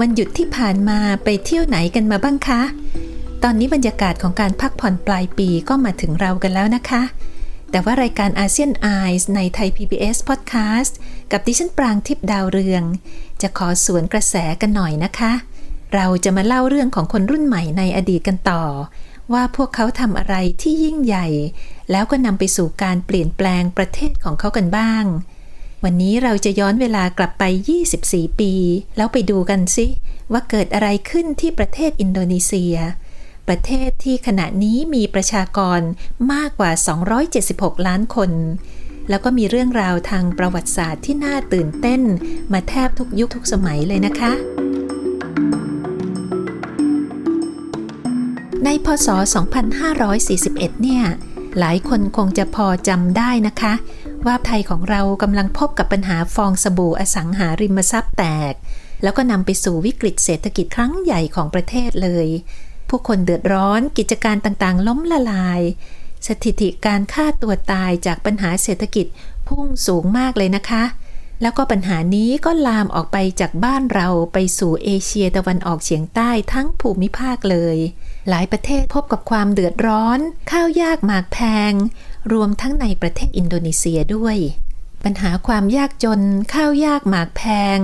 วันหยุดที่ผ่านมาไปเที่ยวไหนกันมาบ้างคะ ตอนนี้บรรยากาศของการพักผ่อนปลายปีก็มาถึงเรากันแล้วนะคะ แต่ว่ารายการอาเซียนไอส์ในไทย PBS Podcast กับดิฉันปรางทิพย์ดาวเรือง จะขอสวนกระแสกันหน่อยนะคะ เราจะมาเล่าเรื่องของคนรุ่นใหม่ในอดีตกันต่อ ว่าพวกเขาทำอะไรที่ยิ่งใหญ่ แล้วก็นำไปสู่การเปลี่ยนแปลงประเทศของเขากันบ้าง วันนี้เราจะย้อนเวลากลับไป 24 ปี แล้วไปดูกันซิว่าเกิดอะไรขึ้นที่ประเทศอินโดนีเซีย ประเทศที่ขณะนี้มีประชากรมากกว่า 276 ล้านคน แล้วก็มีเรื่องราวทางประวัติศาสตร์ที่น่าตื่นเต้น มาแทบทุกยุคทุกสมัยเลยนะคะ ในพศ 2541 เนี่ย หลายคนคงจะพอจำได้นะคะ ว่าไทยของเรากำลังพบกับปัญหาฟองสบู่อสังหาริมทรัพย์แตก แล้วก็นำไปสู่วิกฤตเศรษฐกิจครั้งใหญ่ของประเทศเลย ผู้คนเดือดร้อนกิจการต่างๆ ล้มละลาย สถิติการฆ่าตัวตายจากปัญหาเศรษฐกิจพุ่งสูงมากเลยนะคะ แล้วก็ปัญหานี้ก็ลามออกไปจากบ้านเราไปสู่เอเชียตะวันออกเฉียงใต้ทั้งภูมิภาคเลย หลายประเทศพบกับความเดือดร้อน ข้าวยากหมากแพง รวมทั้งในประเทศอินโดนีเซียด้วย ปัญหาความยากจน ข้าวยากหมากแพง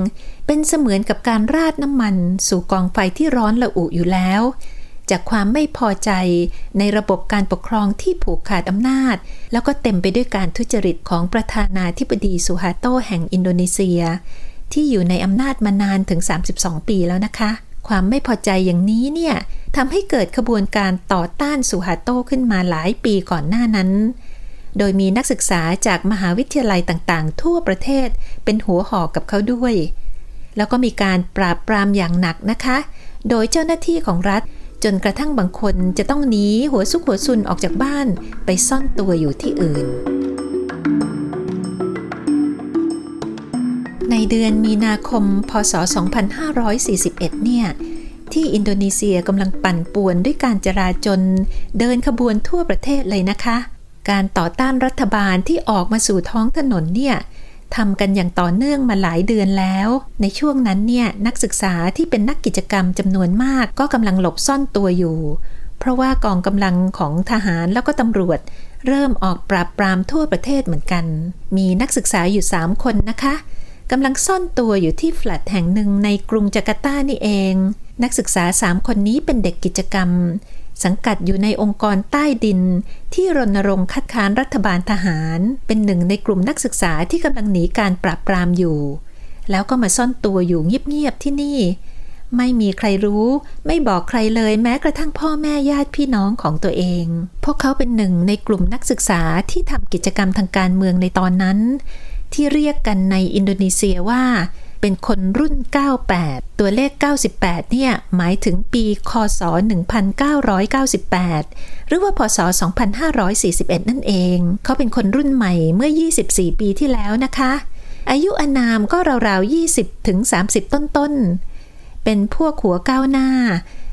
เป็นเสมือนกับการราดน้ำมัน สู่กองไฟที่ร้อนระอุอยู่แล้ว จากความไม่พอใจในระบบการปกครองที่ผูกขาดอำนาจ แล้วก็เต็มไปด้วยการทุจริตของประธานาธิบดีสุฮาโตแห่งอินโดนีเซีย ที่อยู่ในอำนาจมานานถึง 32 ปีแล้วนะคะความไม่พอใจอย่างนี้เนี่ยทำให้เกิดขบวนการต่อต้านสุฮาโตขึ้นมาหลายปีก่อนหน้านั้น โดยมีนักศึกษาจากมหาวิทยาลัยต่างๆ ทั่วประเทศเป็นหัวหอกกับเขาด้วย แล้วก็มีการปราบปรามอย่างหนักนะคะ โดยเจ้าหน้าที่ของรัฐจนกระทั่งบางคนจะต้องหนีหัวซุกหัวซุนออกจากบ้านไปซ่อนตัวอยู่ที่อื่น ในเดือนมีนาคม พศ 2541 เนี่ย ที่อินโดนีเซียกำลังปั่นป่วนด้วยการจราจน เดินขบวนทั่วประเทศเลยนะคะ การต่อต้านรัฐบาลที่ออกมาสู่ท้องถนนเนี่ยทำกันอย่างต่อเนื่องมาหลายเดือนแล้ว ในช่วงนั้นเนี่ยนักศึกษาที่เป็นนักกิจกรรมจำนวนมากก็กำลังหลบซ่อนตัวอยู่ เพราะว่ากองกำลังของทหารแล้วก็ตำรวจ เริ่มออกปราบปรามทั่วประเทศเหมือนกัน มีนักศึกษาอยู่ 3 คนนะคะกำลังซ่อนตัวอยู่ที่แฟลตแห่งหนึ่งในกรุงจาการ์ตานี่เอง นักศึกษา 3 คนนี้เป็นเด็กกิจกรรม สังกัดอยู่ในองค์กรใต้ดิน ที่รณรงค์คัดค้านรัฐบาลทหาร เป็นหนึ่งในกลุ่มนักศึกษาที่กำลังหนีการปราบปรามอยู่ แล้วก็มาซ่อนตัวอยู่เงียบๆที่นี่ ไม่มีใครรู้ ไม่บอกใครเลยแม้กระทั่งพ่อแม่ญาติพี่น้องของตัวเอง พวกเขาเป็นหนึ่งในกลุ่มนักศึกษาที่ทำกิจกรรมทางการเมืองในตอนนั้น ที่เรียกกันในอินโดนีเซียว่า เป็นคนรุ่น 98 ตัวเลข 98 เนี่ย หมายถึงปี คศ 1998 หรือว่า พศ 2541 นั่นเอง เขาเป็นคนรุ่นใหม่เมื่อ 24 ปีที่แล้วนะคะ อายุอานามก็ราวๆ 20 ถึง 30 ต้นๆ เป็นพวกหัวก้าวหน้า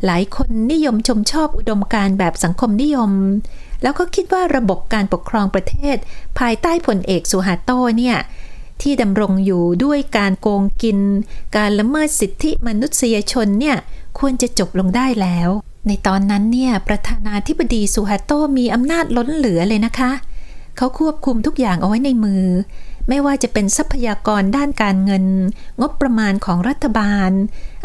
หลายคนนิยมชมชอบอุดมการณ์แบบสังคมนิยม แล้วก็คิดว่าระบบการปกครองประเทศ ภายใต้พลเอกสุฮาโตเนี่ย ที่ดำรงอยู่ด้วยการโกงกิน การละเมิดสิทธิมนุษยชนเนี่ยควรจะจบลงได้แล้ว ในตอนนั้นเนี่ยประธานาธิบดีสุฮาโตมีอำนาจล้นเหลือเลยนะคะ เขาควบคุมทุกอย่างเอาไว้ในมือ ไม่ว่าจะเป็นทรัพยากรด้านการเงิน งบประมาณของรัฐบาล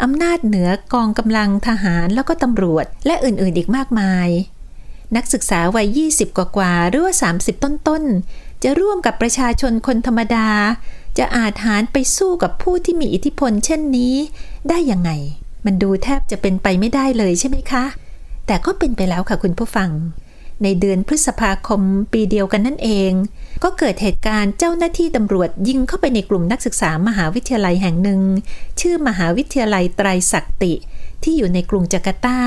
อำนาจเหนือกองกำลังทหารแล้วก็ตำรวจ และอื่นๆอีกมากมายนักศึกษาวัย 20 กว่าๆหรือว่า 30 ต้นๆ จะร่วมกับประชาชนคนธรรมดา จะอาจหารไปสู้กับผู้ที่มีอิทธิพลเช่นนี้ ได้ยังไง มันดูแทบจะเป็นไปไม่ได้เลยใช่ไหมคะ แต่ก็เป็นไปแล้วค่ะคุณผู้ฟัง ในเดือนพฤษภาคมปีเดียวกันนั่นเอง ก็เกิดเหตุการณ์เจ้าหน้าที่ตำรวจยิงเข้าไปในกลุ่มนักศึกษามหาวิทยาลัยแห่งหนึ่ง ชื่อมหาวิทยาลัยไตรศักติ ที่อยู่ในกรุงจาการ์ตา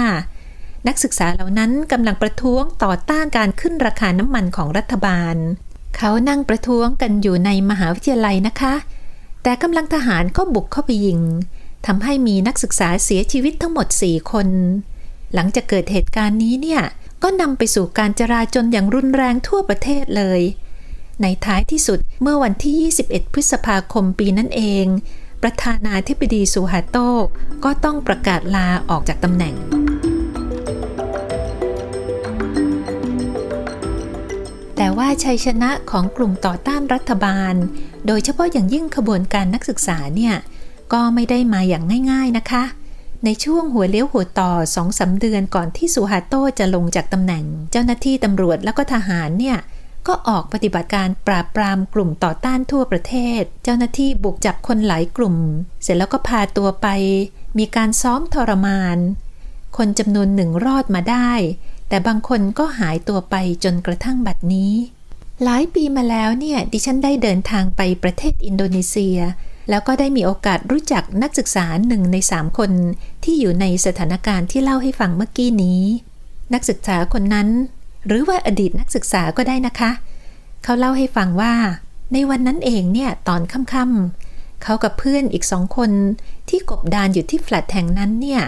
นักศึกษาเหล่านั้นกำลังประท้วงต่อต้านการขึ้นราคาน้ำมันของรัฐบาล เขานั่งประท้วงกันอยู่ในมหาวิทยาลัยนะคะ แต่กำลังทหารก็บุกเข้าไปยิงทำให้มีนักศึกษาเสียชีวิตทั้งหมด 4 คน หลังจากเกิดเหตุการณ์นี้เนี่ย ก็นำไปสู่การจราจนอย่างรุนแรงทั่วประเทศเลย ในท้ายที่สุดเมื่อวันที่ 21 พฤษภาคมปีนั่นเอง ประธานาธิบดีซูฮาโตก็ต้องประกาศลาออกจากตำแหน่ง ว่าชัยชนะของกลุ่มต่อต้านรัฐบาล โดยเฉพาะอย่างยิ่งขบวนการนักศึกษาเนี่ยก็ไม่ได้มาอย่างง่าย ๆนะคะ ในช่วงหัวเลี้ยวหัวต่อสองสาเดือนก่อนที่สุฮาโตจะลงจากตำแหน่ง เจ้าหน้าที่ตำรวจแล้วก็ทหารเนี่ยก็ออกปฏิบัติการปราบปรามกลุ่มต่อต้านทั่วประเทศ เจ้าหน้าที่บุกจับคนหลายกลุ่ม เสร็จแล้วก็พาตัวไป มีการซ้อมทรมาน คนจำนวนหนึ่งรอดมาได้ แต่บางคนก็หายตัวไปจนกระทั่งบัดนี้ หลายปีมาแล้วเนี่ยดิฉันได้เดินทางไปประเทศอินโดนีเซีย แล้วก็ได้มีโอกาสรู้จักนักศึกษาหนึ่งในสามคน ที่อยู่ในสถานการณ์ที่เล่าให้ฟังเมื่อกี้นี้ นักศึกษาคนนั้น หรือว่าอดีตนักศึกษาก็ได้นะคะ เขาเล่าให้ฟังว่า ในวันนั้นเองเนี่ยตอนค่ำๆเขากับเพื่อนอีกสองคน ที่กบดานอยู่ที่แฟลตแห่งนั้นเนี่ย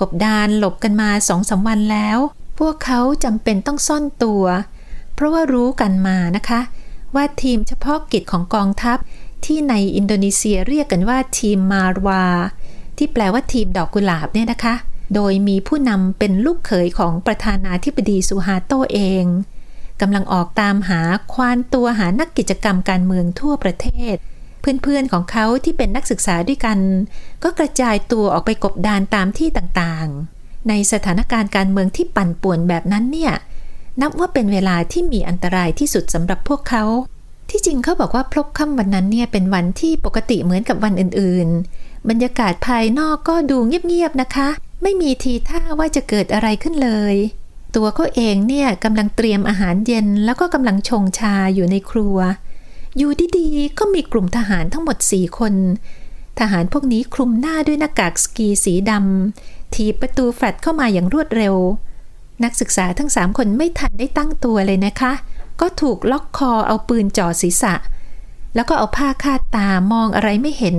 กบดานหลบกันมาสองสาวันแล้ว พวกเขาจำเป็นต้องซ่อนตัว เพราะว่ารู้กันมานะคะ ว่าทีมเฉพาะกิจของกองทัพ ที่ในอินโดนีเซียเรียกกันว่าทีมมารวา ที่แปลว่าทีมดอกกุหลาบเนี่ยนะคะ โดยมีผู้นำเป็นลูกเขยของประธานาธิบดีสุฮาโตเองกำลังออกตามหาควานตัวหานักกิจกรรมการเมืองทั่วประเทศ เพื่อนๆของเขาที่เป็นนักศึกษาด้วยกัน ก็กระจายตัวออกไปกบดานตามที่ต่างๆ ในสถานการณ์การเมืองที่ปั่นป่วนแบบนั้นเนี่ยนับว่าเป็นเวลาที่มีอันตรายที่สุดสำหรับพวกเขา ที่จริงเขาบอกว่าพลบค่ำวันนั้นเนี่ยเป็นวันที่ปกติเหมือนกับวันอื่น ๆ บรรยากาศภายนอกก็ดูเงียบ ๆ นะคะ ไม่มีทีท่าว่าจะเกิดอะไรขึ้นเลย ตัวเขาเองเนี่ยกำลังเตรียมอาหารเย็นแล้วก็กำลังชงชาอยู่ในครัว อยู่ดีๆก็มีกลุ่มทหารทั้งหมดสี่คน ทหารพวกนี้คลุมหน้าด้วยหน้ากากสกีสีดำ ทีประตูแฟลตเข้ามาอย่างรวดเร็ว นักศึกษาทั้งสามคนไม่ทันได้ตั้งตัวเลยนะคะ ก็ถูกล็อกคอเอาปืนจ่อศีรษะ แล้วก็เอาผ้าคาดตามองอะไรไม่เห็น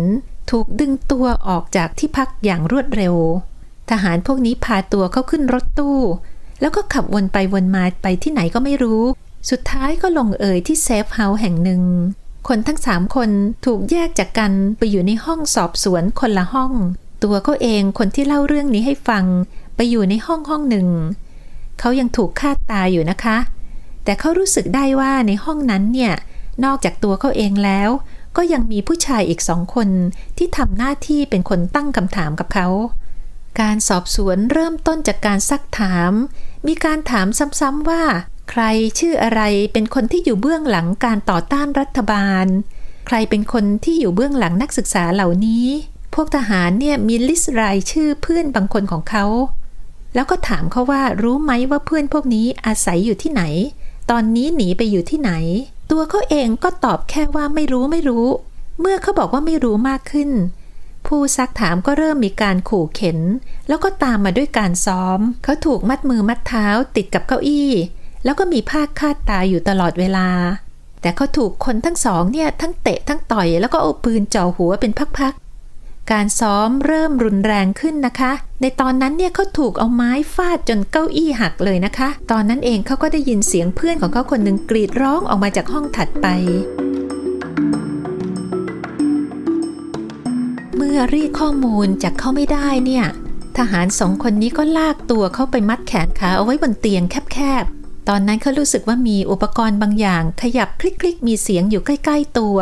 ถูกดึงตัวออกจากที่พักอย่างรวดเร็ว ทหารพวกนี้พาตัวเขาขึ้นรถตู้ แล้วก็ขับวนไปวนมาไปที่ไหนก็ไม่รู้ สุดท้ายก็ลงเอยที่ safe house แห่งหนึ่งคนทั้งสามคนถูกแยกจากกันไปอยู่ในห้องสอบสวนคนละห้อง ตัวเขาเองคนที่เล่าเรื่องนี้ให้ฟังไปอยู่ในห้องห้องหนึ่ง เขายังถูกฆ่าตายอยู่นะคะ แต่เขารู้สึกได้ว่าในห้องนั้นเนี่ย นอกจากตัวเขาเองแล้ว ก็ยังมีผู้ชายอีกสองคนที่ทำหน้าที่เป็นคนตั้งคำถามกับเขา การสอบสวนเริ่มต้นจากการซักถาม มีการถามซ้ำๆว่า ใครชื่ออะไรเป็นคนที่อยู่เบื้องหลังการต่อต้านรัฐบาล ใครเป็นคนที่อยู่เบื้องหลังนักศึกษาเหล่านี้ พวกทหารเนี่ยมีลิสต์รายชื่อเพื่อนบางคนของเขา แล้วก็ถามเขาว่ารู้ไหมว่าเพื่อนพวกนี้อาศัยอยู่ที่ไหน ตอนนี้หนีไปอยู่ที่ไหน ตัวเขาเองก็ตอบแค่ว่าไม่รู้ไม่รู้ เมื่อเขาบอกว่าไม่รู้มากขึ้น ผู้ซักถามก็เริ่มมีการขู่เข็น แล้วก็ตามมาด้วยการซ้อม เขาถูกมัดมือมัดเท้าติดกับเก้าอี้ แล้วก็มีผ้าคาดตาอยู่ตลอดเวลาแต่เขาถูกคนทั้งสองเนี่ยทั้งเตะทั้งต่อยแล้วก็เอาปืนจ่อหัวเป็นพัก การซ้อมเริ่มรุนแรงขึ้นนะคะ ในตอนนั้นเนี่ยเขาถูกเอาไม้ฟาดจนเก้าอี้หักเลยนะคะ ตอนนั้นเองเขาก็ได้ยินเสียงเพื่อนของเขาคนหนึ่งกรีดร้องออกมาจากห้องถัดไป เมื่อรียกข้อมูลจากเขาไม่ได้เนี่ย ทหารสองคนนี้ก็ลากตัวเข้าไปมัดแขนขาเอาไว้บนเตียงแคบๆ ตอนนั้นเขารู้สึกว่ามีอุปกรณ์บางอย่าง ขยับคลิกๆ มีเสียงอยู่ใกล้ ๆ ตัว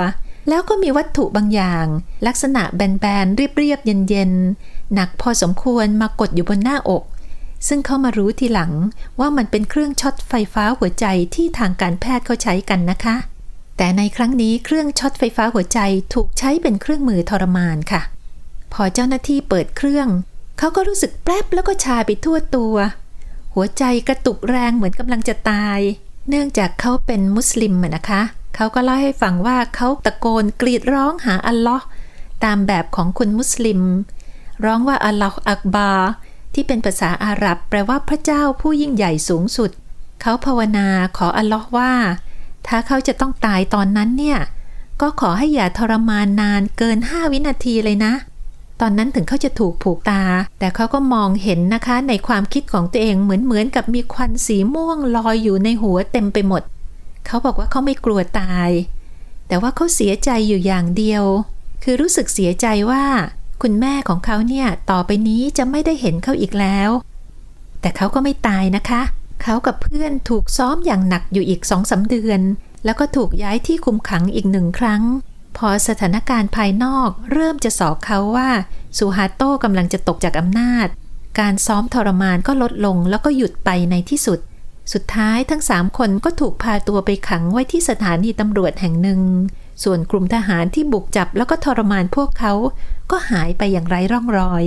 แล้วก็มีวัตถุบางอย่าง ลักษณะแบนๆ เรียบๆ เย็นๆ หนักพอสมควรมากดอยู่บนหน้าอก ซึ่งเขามารู้ทีหลังว่ามันเป็นเครื่องช็อตไฟฟ้าหัวใจที่ทางการแพทย์เขาใช้กันนะคะ แต่ในครั้งนี้เครื่องช็อตไฟฟ้าหัวใจถูกใช้เป็นเครื่องมือทรมานค่ะ พอเจ้าหน้าที่เปิดเครื่อง เขาก็รู้สึกแป๊บแล้วก็ชาไปทั่วตัว หัวใจกระตุกแรงเหมือนกำลังจะตาย เนื่องจากเขาเป็นมุสลิมนะคะเเขาก็เล่าให้ฟังว่าเขาตะโกนกรีดร้องหาอัลลอฮ์ตามแบบของคุณมุสลิม ร้องว่าอัลลอฮ์อักบาที่เป็นภาษาอาหรับ แปลว่าพระเจ้าผู้ยิ่งใหญ่สูงสุด เขาภาวนาขออัลลอฮ์ว่า ถ้าเขาจะต้องตายตอนนั้นเนี่ย ก็ขอให้อย่าทรมานนานเกินห้าวินาทีเลยนะ ตอนนั้นถึงเขาจะถูกผูกตา แต่เขาก็มองเห็นนะคะในความคิดของตัวเองเหมือนเหมือนกับมีควันสีม่วงลอยอยู่ในหัวเต็มไปหมด เขาบอกว่าเขาไม่กลัวตาย แต่ว่าเขาเสียใจอยู่อย่างเดียว คือรู้สึกเสียใจว่า คุณแม่ของเขาเนี่ยต่อไปนี้จะไม่ได้เห็นเขาอีกแล้ว แต่เขาก็ไม่ตายนะคะ เขากับเพื่อนถูกซ้อมอย่างหนักอยู่อีกสองสาเดือน แล้วก็ถูกย้ายที่คุมขังอีกหนึ่งครั้ง พอสถานการณ์ภายนอกเริ่มจะสอกเขาว่าซูฮาโต้กำลังจะตกจากอำนาจ การซ้อมทรมานก็ลดลงแล้วก็หยุดไปในที่สุด สุดท้ายทั้งสามคนก็ถูกพาตัวไปขังไว้ที่สถานีตำรวจแห่งหนึ่ง ส่วนกลุ่มทหารที่บุกจับแล้วก็ทรมานพวกเขา ก็หายไปอย่างไร้ร่องรอย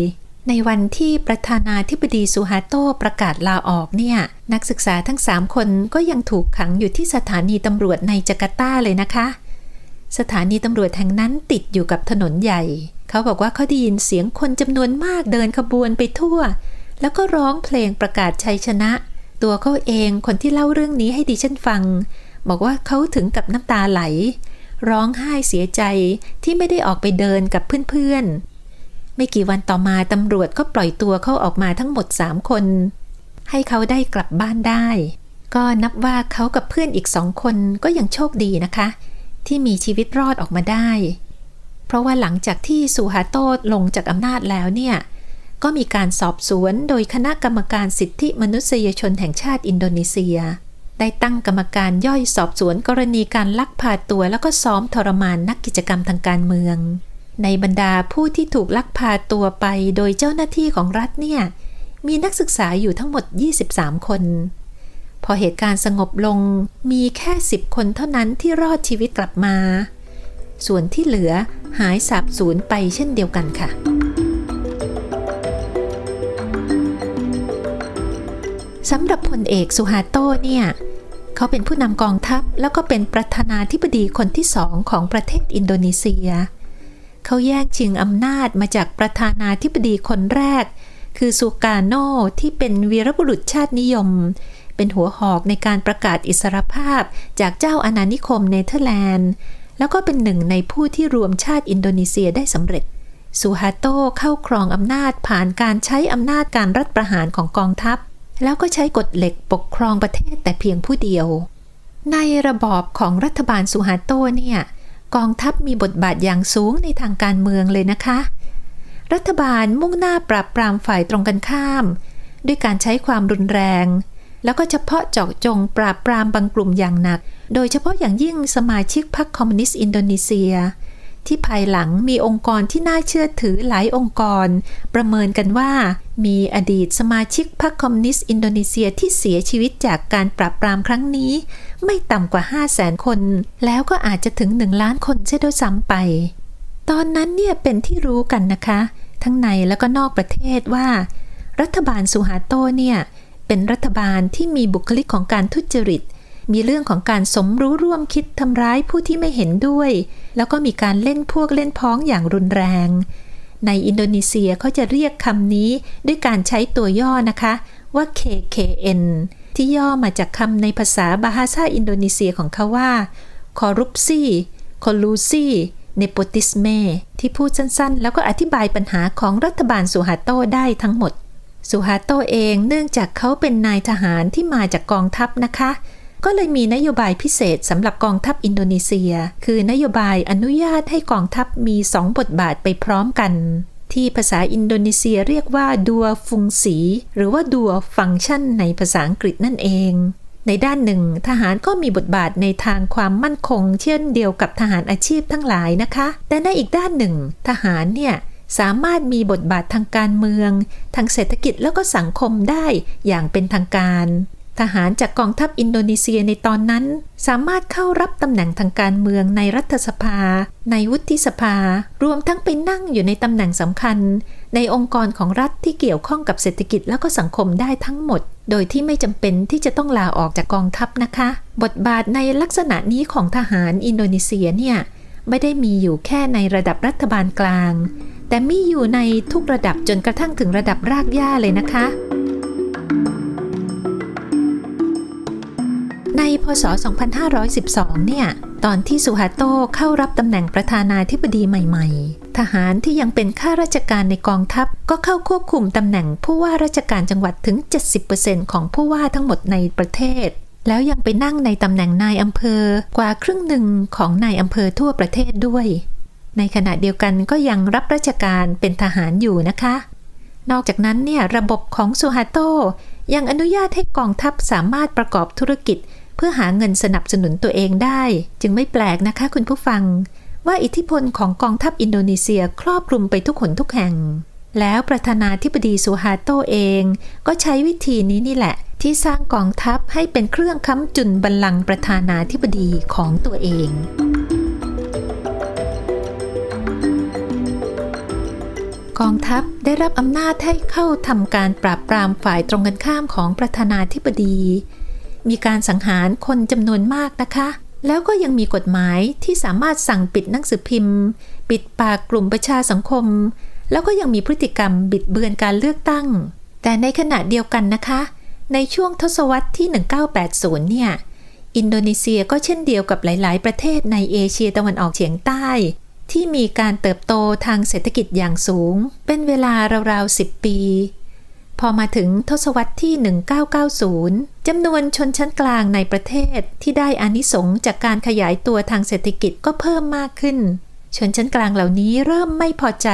ในวันที่ประธานาธิบดีซูฮาโตประกาศลาออกเนี่ย นักศึกษาทั้งสามคนก็ยังถูกขังอยู่ที่สถานีตำรวจในจาการ์ตาเลยนะคะ สถานีตำรวจแห่งนั้นติดอยู่กับถนนใหญ่ เขาบอกว่าเขาได้ยินเสียงคนจำนวนมากเดินขบวนไปทั่ว แล้วก็ร้องเพลงประกาศชัยชนะ ตัวเขาเองคนที่เล่าเรื่องนี้ให้ดิฉันฟัง บอกว่าเขาถึงกับน้ำตาไหล ร้องไห้เสียใจที่ไม่ได้ออกไปเดินกับเพื่อนๆ ไม่กี่วันต่อมาตำรวจก็ปล่อยตัวเขาออกมาทั้งหมดสามคน ให้เขาได้กลับบ้านได้ ก็นับว่าเขากับเพื่อนอีกสองคนก็ยังโชคดีนะคะ ที่มีชีวิตรอดออกมาได้ เพราะว่าหลังจากที่ซูฮาโตลงจากอำนาจแล้วเนี่ย ก็มีการสอบสวนโดยคณะกรรมการสิทธิมนุษยชนแห่งชาติอินโดนีเซีย ได้ตั้งกรรมการย่อยสอบสวนกรณีการลักพาตัวแล้วก็ซ้อมทรมานนักกิจกรรมทางการเมือง ในบรรดาผู้ที่ถูกลักพาตัวไปโดยเจ้าหน้าที่ของรัฐเนี่ย มีนักศึกษาอยู่ทั้งหมด 23 คน พอเหตุการณ์สงบลงมีแค่ 10 คนเท่านั้นที่รอดชีวิตกลับมา ส่วนที่เหลือหายสาบสูญไปเช่นเดียวกันค่ะ สำหรับพลเอกซูฮาโตเนี่ยเขาเป็นผู้นำกองทัพแล้วก็เป็นประธานาธิบดีคนที่สองของประเทศอินโดนีเซีย เขาแย่งชิงอำนาจมาจากประธานาธิบดีคนแรก คือซูกาโนที่เป็นวีรบุรุษชาตินิยม เป็นหัวหอกในการประกาศอิสรภาพจากเจ้าอาณานิคมเนเธอร์แลนด์ แล้วก็เป็นหนึ่งในผู้ที่รวมชาติอินโดนีเซียได้สำเร็จซูฮาโตเข้าครองอำนาจผ่านการใช้อำนาจการรัฐประหารของกองทัพ แล้วก็ใช้กฎเหล็กปกครองประเทศแต่เพียงผู้เดียว ในระบอบของรัฐบาลซูฮาโตเนี่ยกองทัพมีบทบาทอย่างสูงในทางการเมืองเลยนะคะ รัฐบาลมุ่งหน้าปราบปรามฝ่ายตรงกันข้าม ด้วยการใช้ความรุนแรง แล้วก็เฉพาะเจาะจงปราบปรามบางกลุ่มอย่างหนัก โดยเฉพาะอย่างยิ่งสมาชิกพรรคคอมมิวนิสต์อินโดนีเซีย ที่ภายหลังมีองค์กรที่น่าเชื่อถือหลายองค์กร ประเมินกันว่า มีอดีตสมาชิกพรรคคอมมิวนิสต์อินโดนีเซียที่เสียชีวิตจากการปราบปรามครั้งนี้ ไม่ต่ำกว่า 5 0 0แสนคน แล้วก็อาจจะถึง 1 ล้านคนเสียด้วยซ้ำไป ตอนนั้นเนี่ยเป็นที่รู้กันนะคะ ทั้งในแล้วก็นอกประเทศว่า รัฐบาลสุฮาโตเนี่ยเป็นรัฐบาลที่มีบุคลิกของการทุจริต มีเรื่องของการสมรู้ร่วมคิดทำร้ายผู้ที่ไม่เห็นด้วย แล้วก็มีการเล่นพวกเล่นพ้องอย่างรุนแรง ในอินโดนีเซียเขาจะเรียกคำนี้ด้วยการใช้ตัวย่อนะคะ ว่า KKN ที่ย่อมาจากคำในภาษาบาฮาซาอินโดนีเซียของเขาว่า corruption collusion nepotisme ที่พูดสั้นๆ แล้วก็อธิบายปัญหาของรัฐบาลสุฮาโตได้ทั้งหมดสุฮาโตเองเนื่องจากเขาเป็นนายทหารที่มาจากกองทัพนะคะ ก็เลยมีนโยบายพิเศษสำหรับกองทัพอินโดนีเซีย คือนโยบายอนุญาตให้กองทัพมีสองบทบาทไปพร้อมกัน ที่ภาษาอินโดนีเซียเรียกว่าดัวฟุงสี หรือว่าดัวฟังก์ชันในภาษาอังกฤษนั่นเองในด้านหนึ่ง ทหารก็มีบทบาทในทางความมั่นคง เช่นเดียวกับทหารอาชีพทั้งหลายนะคะ แต่ในอีกด้านหนึ่ง ทหารเนี่ยสามารถมีบทบาททางการเมือง ทางเศรษฐกิจแล้วก็สังคมได้อย่างเป็นทางการ ทหารจากกองทัพอินโดนีเซียในตอนนั้น สามารถเข้ารับตำแหน่งทางการเมืองในรัฐสภา ในวุฒิสภา รวมทั้งไปนั่งอยู่ในตำแหน่งสำคัญ ในองค์กรของรัฐที่เกี่ยวข้องกับเศรษฐกิจแล้วก็สังคมได้ทั้งหมด โดยที่ไม่จำเป็นที่จะต้องลาออกจากกองทัพนะคะ บทบาทในลักษณะนี้ของทหารอินโดนีเซียเนี่ยไม่ได้มีอยู่แค่ในระดับรัฐบาลกลาง แต่แต่มีอยู่ในทุกระดับจนกระทั่งถึงระดับรากหญ้าเลยนะคะ ในพศ 2512 เนี่ย ตอนที่สุฮาโตเข้ารับตำแหน่งประธานาธิบดีใหม่ ๆ ทหารที่ยังเป็นข้าราชการในกองทัพ ก็เข้าควบคุมตำแหน่งผู้ว่าราชการจังหวัดถึง 70%ของผู้ว่าทั้งหมดในประเทศ แล้วยังไปนั่งในตำแหน่งนายอำเภอกว่าครึ่งหนึ่งของนายอำเภอทั่วประเทศด้วย ในขณะเดียวกันก็ยังรับราชการเป็นทหารอยู่นะคะ นอกจากนั้นเนี่ยระบบของสุฮาโตยังอนุญาตให้กองทัพสามารถประกอบธุรกิจ เพื่อหาเงินสนับสนุนตัวเองได้ จึงไม่แปลกนะคะคุณผู้ฟัง ว่าอิทธิพลของกองทัพอินโดนีเซียครอบคลุมไปทุกหนทุกแห่ง แล้วประธานาธิบดีซูฮาโตเอง ก็ใช้วิธีนี้นี่แหละ ที่สร้างกองทัพให้เป็นเครื่องค้ำจุนบัลลังก์ประธานาธิบดีของตัวเองกองทัพได้รับอำนาจให้เข้าทำการปราบปรามฝ่ายตรงกันข้ามของประธานาธิบดี มีการสังหารคนจำนวนมากนะคะ แล้วก็ยังมีกฎหมายที่สามารถสั่งปิดหนังสือพิมพ์ ปิดปากกลุ่มประชาสังคม แล้วก็ยังมีพฤติกรรมบิดเบือนการเลือกตั้ง แต่ในขณะเดียวกันนะคะ ในช่วงทศวรรษที่ 1980 เนี่ย อินโดนีเซียก็เช่นเดียวกับหลาย ๆ ประเทศในเอเชียตะวันออกเฉียงใต้ ที่มีการเติบโตทางเศรษฐกิจอย่างสูง เป็นเวลาราวๆ 10 ปี พอมาถึงทศวรรษที่ 1990 จำนวนชนชั้นกลางในประเทศที่ได้อานิสงจากการขยายตัวทางเศรษฐกิจก็เพิ่มมากขึ้น ชนชั้นกลางเหล่านี้เริ่มไม่พอใจ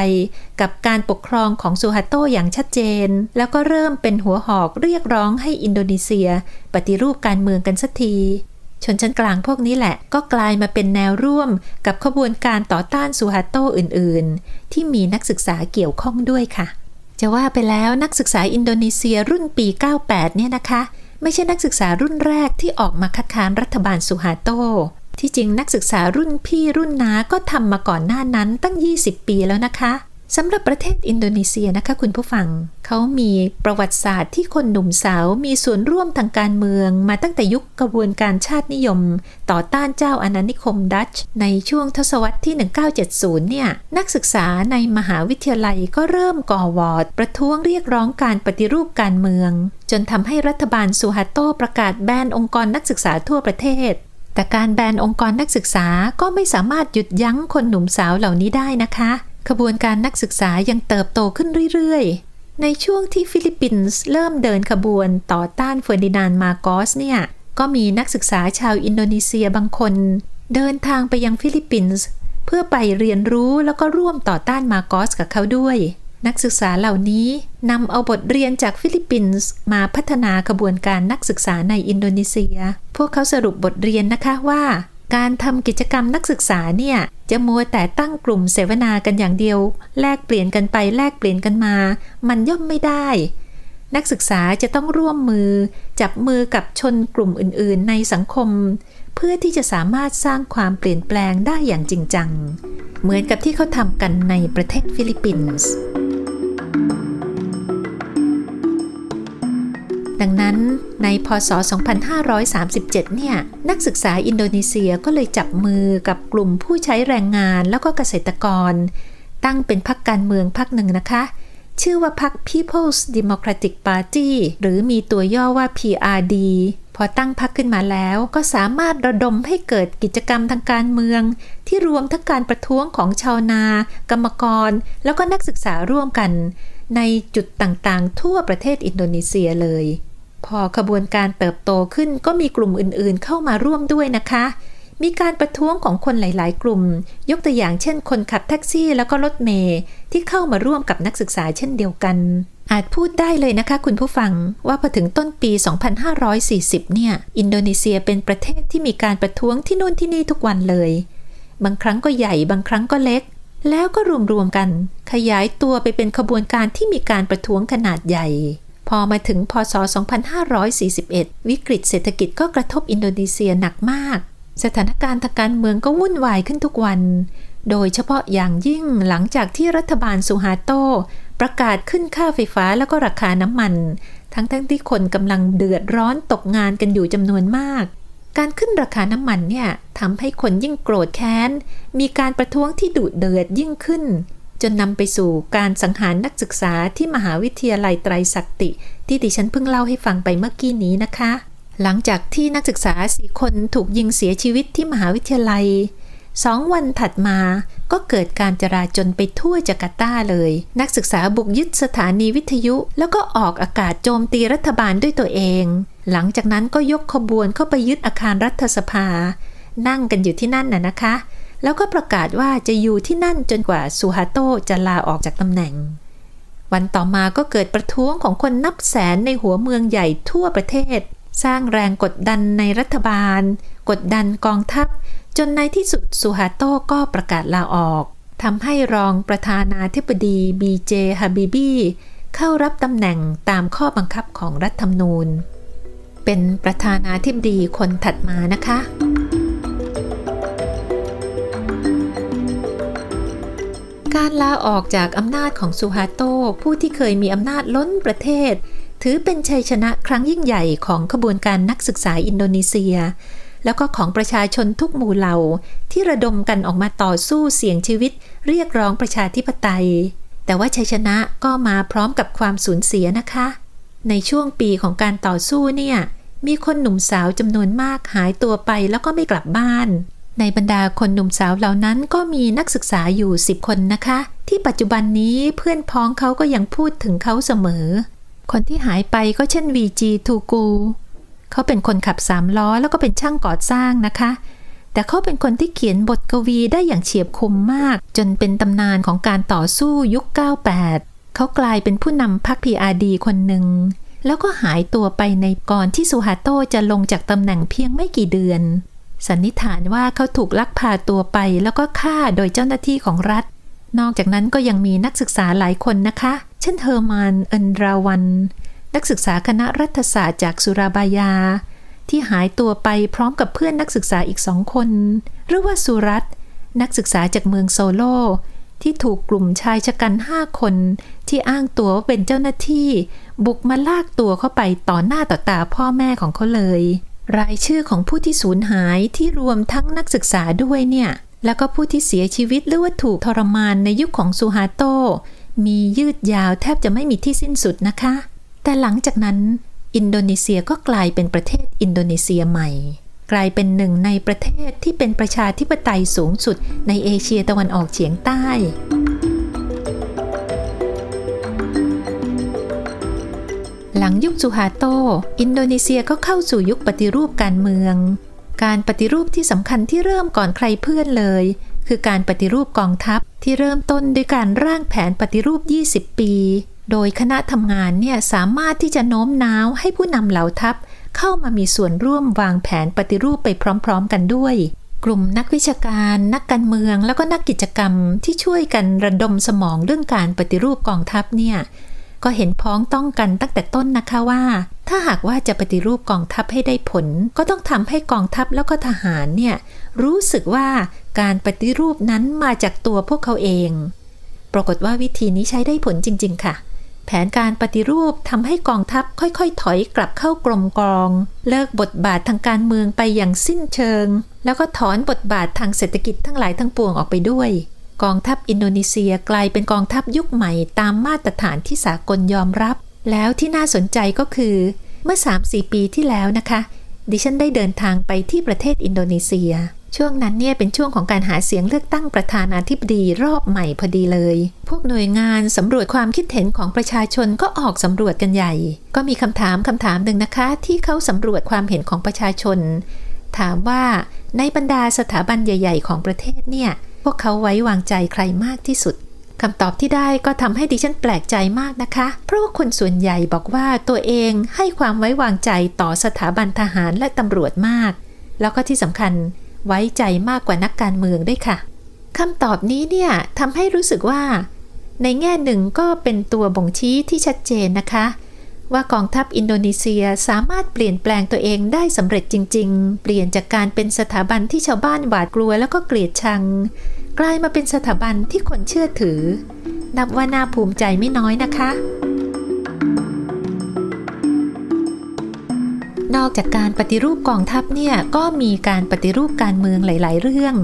กับการปกครองของซูฮัตโตอย่างชัดเจน แล้วก็เริ่มเป็นหัวหอกเรียกร้องให้อินโดนีเซีย ปฏิรูปการเมืองกันสักที ชนชั้นกลางพวกนี้แหละก็กลายมาเป็นแนวร่วมกับขบวนการต่อต้านซูฮัตโตอื่น ๆ ที่มีนักศึกษาเกี่ยวข้องด้วยค่ะ จะว่าไปแล้วนักศึกษาอินโดนีเซียรุ่นปี 98 เนี่ยนะคะ ไม่ใช่นักศึกษารุ่นแรกที่ออกมาคัดค้านรัฐบาลสุฮาโต ที่จริงนักศึกษารุ่นพี่รุ่นน้าก็ทำมาก่อนหน้านั้นตั้ง 20 ปีแล้วนะคะ สำหรับประเทศอินโดนีเซียนะคะคุณผู้ฟัง เขามีประวัติศาสตร์ที่คนหนุ่มสาวมีส่วนร่วมทางการเมือง มาตั้งแต่ยุคกระบวนการชาตินิยม ต่อต้านเจ้าอาณานิคมดัตช์ในช่วงทศวรรษที่ 1970 เนี่ย นักศึกษาในมหาวิทยาลัยก็เริ่มก่อวอร์ด ประท้วงเรียกร้องการปฏิรูปการเมือง จนทำให้รัฐบาลซูฮัตโตประกาศแบนองค์กรนักศึกษาทั่วประเทศแต่การแบนองค์กรนักศึกษาก็ไม่สามารถหยุดยั้งคนหนุ่มสาวเหล่านี้ได้นะคะ ขบวนการนักศึกษายังเติบโตขึ้นเรื่อยๆ ในช่วงที่ฟิลิปปินส์เริ่มเดินขบวนต่อต้านเฟอร์ดินานมาโกสเนี่ย ก็มีนักศึกษาชาวอินโดนีเซียบางคน เดินทางไปยังฟิลิปปินส์เพื่อไปเรียนรู้แล้วก็ร่วมต่อต้านมาโกสกับเขาด้วย นักศึกษาเหล่านี้นำเอาบทเรียนจากฟิลิปปินส์มาพัฒนาขบวนการนักศึกษาในอินโดนีเซีย พวกเขาสรุปบทเรียนนะคะว่า การทำกิจกรรมนักศึกษาเนี่ยจะมัวแต่ตั้งกลุ่มเสวนากันอย่างเดียว แลกเปลี่ยนกันไปแลกเปลี่ยนกันมา มันย่อมไม่ได้ นักศึกษาจะต้องร่วมมือ จับมือกับชนกลุ่มอื่น ๆ ในสังคม เพื่อที่จะสามารถสร้างความเปลี่ยนแปลงได้อย่างจริงจัง เหมือนกับที่เขาทำกันในประเทศฟิลิปปินส์ พศ 2537 เนี่ย นักศึกษาอินโดนีเซียก็เลยจับมือกับกลุ่มผู้ใช้แรงงานแล้วก็เกษตรกร ตั้งเป็นพรรคการเมืองพรรคหนึ่งนะคะ ชื่อว่าพรรค People's Democratic Party หรือมีตัวย่อว่า PRD พอตั้งพรรคขึ้นมาแล้วก็สามารถระดมให้เกิดกิจกรรมทางการเมือง ที่รวมทั้งการประท้วงของชาวนา กรรมกร แล้วก็นักศึกษาร่วมกัน ในจุดต่างๆ ทั่วประเทศอินโดนีเซียเลย พอขบวนการเติบโตขึ้นก็มีกลุ่มอื่นๆ เข้ามาร่วมด้วยนะคะ มีการประท้วงของคนหลาย ๆ กลุ่ม ยกตัวอย่างเช่น คนขับแท็กซี่แล้วก็รถเมย์ที่เข้ามาร่วมกับนักศึกษาเช่นเดียวกัน อาจพูดได้เลยนะคะ คุณผู้ฟังว่าพอถึงต้นปี 2540 เนี่ย อินโดนีเซียเป็นประเทศที่มีการประท้วงที่นู่นที่นี่ทุกวันเลย บางครั้งก็ใหญ่บางครั้งก็เล็ก แล้วก็รวมๆกัน ขยายตัวไปเป็นขบวนการที่มีการประท้วงขนาดใหญ่ พอมาถึงพศ 2541 วิกฤตเศรษฐกิจก็กระทบอินโดนีเซียหนักมาก สถานการณ์ทางการเมืองก็วุ่นวายขึ้นทุกวัน โดยเฉพาะอย่างยิ่งหลังจากที่รัฐบาลสุฮาโต ประกาศขึ้นค่าไฟฟ้าแล้วก็ราคาน้ำมัน ทั้งทั้งที่คนกำลังเดือดร้อนตกงานกันอยู่จำนวนมากการขึ้นราคาน้ำมันเนี่ยทำให้คนยิ่งโกรธแค้น มีการประท้วงที่ดุเดือดยิ่งขึ้น จนนำไปสู่การสังหารนักศึกษาที่มหาวิทยาลัยไตรศักติ ที่ดิฉันเพิ่งเล่าให้ฟังไปเมื่อกี้นี้นะคะ หลังจากที่นักศึกษาสี่คนถูกยิงเสียชีวิตที่มหาวิทยาลัยสองวันถัดมาก็เกิดการจราจนไปทั่วจาการ์ตาเลย นักศึกษาบุกยึดสถานีวิทยุ แล้วก็ออกอากาศโจมตีรัฐบาลด้วยตัวเอง หลังจากนั้นก็ยกขบวนเข้าไปยึดอาคารรัฐสภา นั่งกันอยู่ที่นั่นน่ะนะคะ แล้วก็ประกาศว่าจะอยู่ที่นั่นจนกว่าซูฮาโตจะลาออกจากตำแหน่ง วันต่อมาก็เกิดประท้วงของคนนับแสนในหัวเมืองใหญ่ทั่วประเทศ สร้างแรงกดดันในรัฐบาล กดดันกองทัพ จนในที่สุดซูฮาโตก็ประกาศลาออกทำให้รองประธานาธิบดีบีเจฮาบิบีเข้ารับตำแหน่งตามข้อบังคับของรัฐธรรมนูญ เป็นประธานาธิบดีคนถัดมานะคะ การลาออกจากอำนาจของซูฮาโตผู้ที่เคยมีอำนาจล้นประเทศ ถือเป็นชัยชนะครั้งยิ่งใหญ่ของขบวนการนักศึกษาอินโดนีเซีย แล้วก็ของประชาชนทุกหมู่เหล่า ที่ระดมกันออกมาต่อสู้เสี่ยงชีวิต เรียกร้องประชาธิปไตย แต่ว่าชัยชนะก็มาพร้อมกับความสูญเสียนะคะ ในช่วงปีของการต่อสู้เนี่ยมีคนหนุ่มสาวจำนวนมากหายตัวไปแล้วก็ไม่กลับบ้าน ในบรรดาคนหนุ่มสาวเหล่านั้นก็มีนักศึกษาอยู่10คนนะคะ ที่ปัจจุบันนี้เพื่อนพ้องเขาก็ยังพูดถึงเขาเสมอ คนที่หายไปก็เช่นวีจีทูกูเขาเป็นคนขับสามล้อแล้วก็เป็นช่างก่อสร้างนะคะ แต่เขาเป็นคนที่เขียนบทกวีได้อย่างเฉียบคมมาก จนเป็นตำนานของการต่อสู้ยุค 98 เขากลายเป็นผู้นำพรรค PRD คนหนึ่งแล้วก็หายตัวไปในก่อนที่ซูฮาโตจะลงจากตำแหน่งเพียงไม่กี่เดือน สันนิษฐานว่าเขาถูกลักพาตัวไปแล้วก็ฆ่าโดยเจ้าหน้าที่ของรัฐ นอกจากนั้นก็ยังมีนักศึกษาหลายคนนะคะ เช่นเฮอร์มานเฮนดราวัน นักศึกษาคณะรัฐศาสตร์จากสุราบายา ที่หายตัวไปพร้อมกับเพื่อนนักศึกษาอีกสองคน หรือว่าสุรัตนักศึกษาจากเมืองโซโล ที่ถูกกลุ่มชายชะกันห้าคน ที่อ้างตัวว่าเป็นเจ้าหน้าที่ บุกมาลากตัวเข้าไปต่อหน้าต่อตาพ่อแม่ของเขาเลย รายชื่อของผู้ที่สูญหายที่รวมทั้งนักศึกษาด้วยเนี่ย แล้วก็ผู้ที่เสียชีวิตหรือว่าถูกทรมานในยุคขของซูฮาโต มียืดยาวแทบจะไม่มีที่สิ้นสุดนะคะ แต่หลังจากนั้น อินโดนีเซียก็กลายเป็นประเทศอินโดนีเซียใหม่ กลายเป็นหนึ่งในประเทศที่เป็นประชาธิปไตยสูงสุดในเอเชียตะวันออกเฉียงใต้ หลังยุคซูฮาโต อินโดนีเซียก็เข้าสู่ยุคปฏิรูปการเมือง การปฏิรูปที่สำคัญที่เริ่มก่อนใครเพื่อนเลย คือการปฏิรูปกองทัพที่เริ่มต้นด้วยการร่างแผนปฏิรูป 20 ปี โดยคณะทำงานเนี่ยสามารถที่จะโน้มน้าวให้ผู้นำเหล่าทัพ เข้ามามีส่วนร่วมวางแผนปฏิรูปไปพร้อม ๆ กันด้วยกลุ่มนักวิชาการ นักการเมืองแล้วก็นักกิจกรรมที่ช่วยกันระดมสมองเรื่องการปฏิรูปกองทัพเนี่ย ก็เห็นพ้องต้องกันตั้งแต่ต้นนะคะว่า ถ้าหากว่าจะปฏิรูปกองทัพให้ได้ผล ก็ต้องทำให้กองทัพแล้วก็ทหารเนี่ยรู้สึกว่าการปฏิรูปนั้นมาจากตัวพวกเขาเอง ปรากฏว่าวิธีนี้ใช้ได้ผลจริง ๆ ค่ะ แผนการปฏิรูปทำให้กองทัพค่อยๆ ถอยกลับเข้ากรมกอง เลิกบทบาททางการเมืองไปอย่างสิ้นเชิง แล้วก็ถอนบทบาททางเศรษฐกิจทั้งหลายทั้งปวงออกไปด้วย กองทัพอินโดนีเซียกลายเป็นกองทัพยุคใหม่ตามมาตรฐานที่สากลยอมรับ แล้วที่น่าสนใจก็คือ เมื่อ 3-4 ปีที่แล้วนะคะ ดิฉันได้เดินทางไปที่ประเทศอินโดนีเซีย ช่วงนั้นเนี่ยเป็นช่วงของการหาเสียงเลือกตั้งประธานาธิบดีรอบใหม่พอดีเลย พวกหน่วยงานสำรวจความคิดเห็นของประชาชนก็ออกสำรวจกันใหญ่ ก็มีคำถามคำถามหนึ่งนะคะ ที่เขาสำรวจความเห็นของประชาชน ถามว่าในบรรดาสถาบันใหญ่ ๆ ของประเทศเนี่ย พวกเขาไว้วางใจใครมากที่สุดคำตอบที่ได้ก็ทำให้ดิฉันแปลกใจมากนะคะ เพราะว่าคนส่วนใหญ่บอกว่าตัวเองให้ความไว้วางใจต่อสถาบันทหารและตำรวจมาก แล้วก็ที่สำคัญไว้ใจมากกว่านักการเมืองด้วยค่ะคำตอบนี้เนี่ยทำให้รู้สึกว่า ในแง่หนึ่งก็เป็นตัวบ่งชี้ที่ชัดเจนนะคะ ว่ากองทัพอินโดนีเซียสามารถเปลี่ยนแปลงตัวเองได้สำเร็จจริง ๆ เปลี่ยนจากการเป็นสถาบันที่ชาวบ้านหวาดกลัวแล้วก็เกลียดชัง กลายมาเป็นสถาบันที่คนเชื่อถือ นับว่าน่าภูมิใจไม่น้อยนะคะ นอกจากการปฏิรูปกองทัพเนี่ยก็มีการปฏิรูปการเมืองหลาย ๆ เรื่อง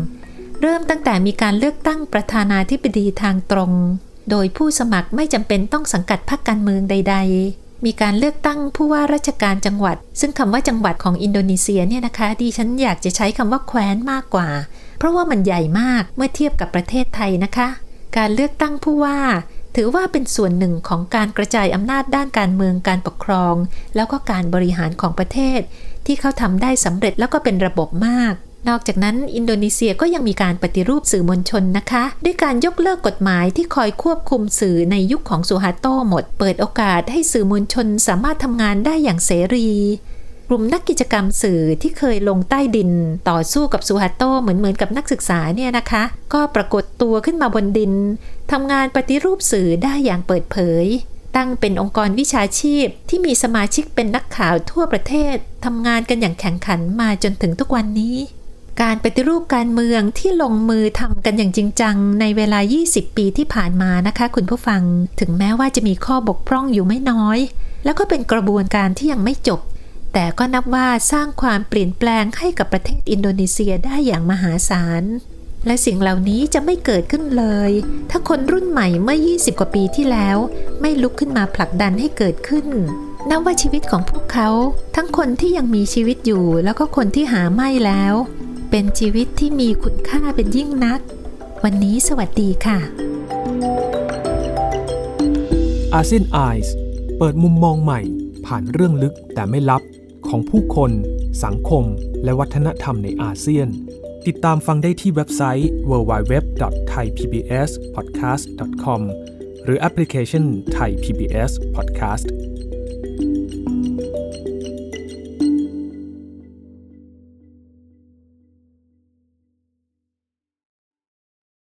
เริ่มตั้งแต่มีการเลือกตั้งประธานาธิบดีทางตรง โดยผู้สมัครไม่จำเป็นต้องสังกัดพรรคการเมืองใด ๆ มีการเลือกตั้งผู้ว่าราชการจังหวัด ซึ่งคำว่าจังหวัดของอินโดนีเซียเนี่ยนะคะดิฉันอยากจะใช้คำว่าแคว้นมากกว่า เพราะว่ามันใหญ่มากเมื่อเทียบกับประเทศไทยนะคะ การเลือกตั้งผู้ว่าถือว่าเป็นส่วนหนึ่งของการกระจายอำนาจด้านการเมืองการปกครอง แล้วก็การบริหารของประเทศ ที่เขาทำได้สำเร็จแล้วก็เป็นระบบมาก นอกจากนั้นอินโดนีเซียก็ยังมีการปฏิรูปสื่อมวลชนนะคะ ด้วยการยกเลิกกฎหมายที่คอยควบคุมสื่อในยุคของสุฮาโตหมด เปิดโอกาสให้สื่อมวลชนสามารถทำงานได้อย่างเสรีกลุ่มนักกิจกรรมสื่อที่เคยลงใต้ดิน ต่อสู้กับซูฮัตโตเหมือนเหมือนกับนักศึกษาเนี่ยนะคะ ก็ปรากฏตัวขึ้นมาบนดินทำงานปฏิรูปสื่อได้อย่างเปิดเผย ตั้งเป็นองค์กรวิชาชีพที่มีสมาชิกเป็นนักข่าวทั่วประเทศทำงานกันอย่างแข่งขันมาจนถึงทุกวันนี้ การปฏิรูปการเมืองที่ลงมือทำกันอย่างจริงจังในเวลา 20 ปีที่ผ่านมานะคะ คุณผู้ฟัง ถึงแม้ว่าจะมีข้อบกพร่องอยู่ไม่น้อย แล้วก็เป็นกระบวนการที่ยังไม่จบ แต่ก็นับว่าสร้างความเปลี่ยนแปลงให้กับประเทศอินโดนีเซียได้อย่างมหาศาล และสิ่งเหล่านี้จะไม่เกิดขึ้นเลย ถ้าคนรุ่นใหม่เมื่อ 20 กว่าปีที่แล้ว ไม่ลุกขึ้นมาผลักดันให้เกิดขึ้นนับว่าชีวิตของพวกเขา ทั้งคนที่ยังมีชีวิตอยู่แล้วก็คนที่หาไม่แล้ว เป็นชีวิตที่มีคุณค่าเป็นยิ่งนัก วันนี้สวัสดีค่ะอาเซียนไอส์เปิดมุมมองใหม่ ผ่านเรื่องลึกแต่ไม่ลับของผู้คน สังคม และวัฒนธรรมในอาเซียน ติดตามฟังได้ที่เว็บไซต์ www.thaipbspodcast.com หรือแอปพลิเคชัน Thai PBS Podcast